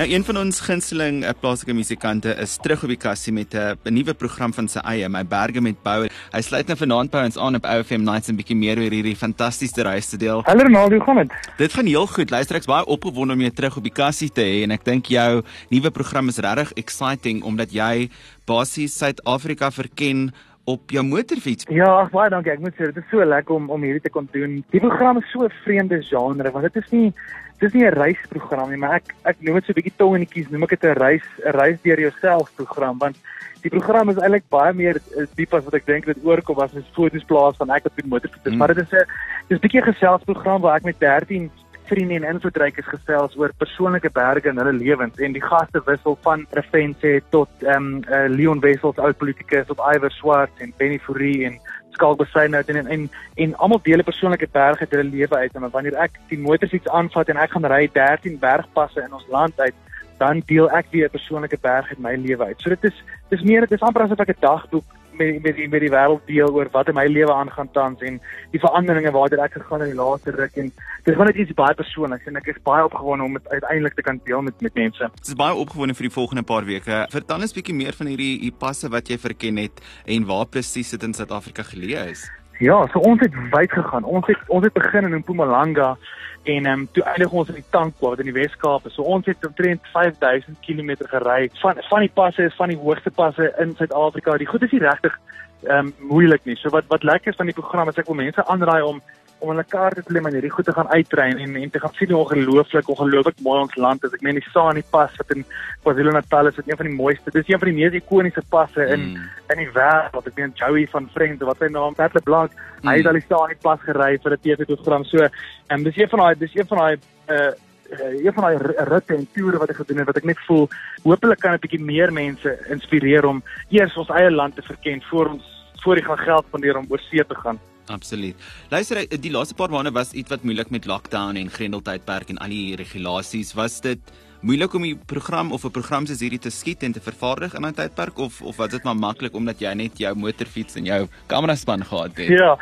Nou een van ons gunsteling uh, plaaslike musikante is terug op die kassie met 'n uh, nuwe program van sy eie, My Berge met Bou. Hy sluit nou vanaand by ons aan op OFM Nights en bietjie meer oor hierdie fantastiese reis te deel. Hallo Ronaldo, hoe gaan dit? Dit gaan heel goed. Luister, ek's baie opgewonde om jou terug op die kassie te hê en ek dink jou nuwe program is regtig exciting omdat jy basies Suid-Afrika verken op jou motorfiets. Ja, baie dankie. Ek moet sê dit is so lekker om om hierdie te kon doen. Die program is so 'n vreemde genre want dit is nie dis nie 'n reisprogram nie, maar ek ek noem dit so 'n bietjie tongenetjies, noem ek dit 'n reis 'n reis deur jouself program want die program is eintlik baie meer diep as wat ek dink dit oorkom as 'n foto's plaas van ek op die motorfiets, mm. maar dit is 'n dis 'n bietjie geselsprogram waar ek met 13 vriende en invloedrykes gesels oor persoonlike berge in hulle lewens en die gaste wissel van Refense tot ehm um, uh, Leon Wessels oud politikus op Iwer Swart en Benny Fourie en Skalkbassein nou en en en almal deel 'n persoonlike berg uit hulle lewe uit en wanneer ek die motorfiets aanvat en ek gaan ry 13 bergpasse in ons land uit dan deel ek weer 'n persoonlike berg uit my lewe uit. So dit is dis meer dit is amper asof ek 'n dagboek met met die met die wêreld deel oor wat in my lewe aangaan tans en die veranderinge waartoe ek gegaan in die laaste ruk en dis gewoon net iets baie persoonliks en ek is baie opgewonde om dit uiteindelik te kan deel met met mense. Ek is baie opgewonde vir die volgende paar weke. Vertel ons 'n bietjie meer van hierdie hier passe wat jy verken het en waar presies dit in Suid-Afrika geleë is. Ja, so ons het wyd gegaan. Ons het ons het begin in Mpumalanga en ehm um, toe eindig ons in die Tankwa wat in die Wes-Kaap is. So ons het omtrent 5000 km gery van van die passe is van die hoogste passe in Suid-Afrika. Die goed is nie regtig ehm um, moeilik nie. So wat wat lekker is van die program is ek wil mense aanraai om om hulle kaarte te klim en hierdie goed te gaan uitrein en en te gaan sien hoe ongelooflik ongelooflik mooi ons land is. Ek meen die Sani pas wat in KwaZulu-Natal is, wat een van die mooiste. Dis een van die mees ikoniese passe in mm. in die wêreld. Ek meen Joey van Friends, wat sy naam Pat LeBlanc, mm. hy het al die Sani pas gery vir 'n TV-program. So, en dis een van daai dis een van daai uh Uh, een van daai ritte en toere wat ek gedoen het wat ek net voel hopelik kan 'n bietjie meer mense inspireer om eers ons eie land te verken voor ons voor die gaan geld spandeer om oor see te gaan. Absoluut. Luister, die laaste paar maande was iets wat moeilik met lockdown en grendeltydperk en al die regulasies. Was dit moeilik om 'n program of 'n program soos hierdie te skiet en te vervaardig in 'n tydperk of of was dit maar maklik omdat jy net jou motorfiets en jou kameraspan gehad het? Ja.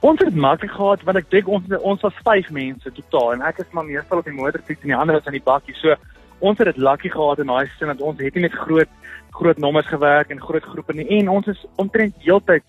Ons het dit maklik gehad want ek dink ons ons was 5 mense totaal en ek is maar meestal op die motorfiets en die ander was in die bakkie. So ons het dit lucky gehad in daai sin dat ons het nie net groot groot nommers gewerk en groot groepe nie en ons is omtrent heeltyd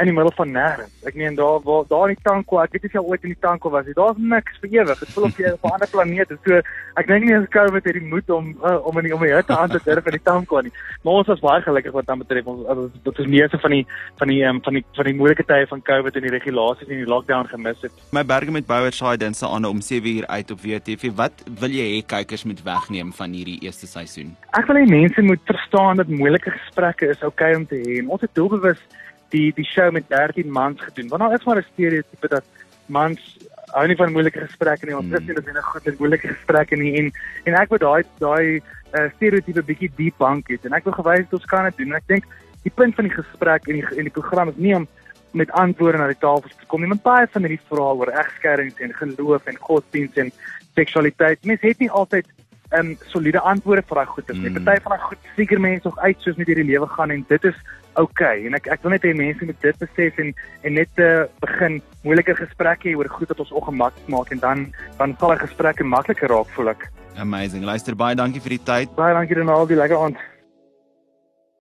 in die middel van nêrens. Ek meen daar waar daar in die tanko, ek weet nie of jy ooit in die tanko was nie. Daar's niks vir ewig. Dit voel of jy op 'n ander planeet is. So ek dink nie eens COVID het die moed om uh, om in die om die hitte aan te durf in die tanko nie. Maar ons was baie gelukkig wat dan betref ons dit is meeste van die van die um, van die van die moeilike tye van COVID en die regulasies en die lockdown gemis het. My berge met Bouwer Saai dinse aan om 7 uur uit op WTV. Wat wil jy hê kykers moet wegneem van hierdie eerste seisoen? Ek wil hê mense moet verstaan dat moeilike gesprekke is oukei okay om te hê. Ons het doelbewus die die show met 13 mans gedoen. Want daar is maar 'n stereotipe dat mans hou nie van moeilike gesprekke nie. Ons hmm. is nie dat hulle goed in moeilike gesprekke nie en en ek wil daai daai uh, stereotipe bietjie diep bank het en ek wil gewys dat ons kan dit doen. En ek dink die punt van die gesprek en die en die program is nie om met antwoorde na die tafel te kom nie, maar baie van hierdie vrae oor egskeidings en geloof en godsdienst en seksualiteit. Mense het nie altyd um soliede antwoorde vir daai goeie. Mm. Party van daai goed seker mense nog uit soos met hierdie lewe gaan en dit is oukei. Okay. En ek ek wil net hê mense moet dit besef en en net uh, begin moeilike gesprekke hê oor goed wat ons ongemaklik maak en dan dan sal die gesprekke makliker raak voel ek. Amazing. Luister baie dankie vir die tyd. Baie dankie Ronald, lekker aand.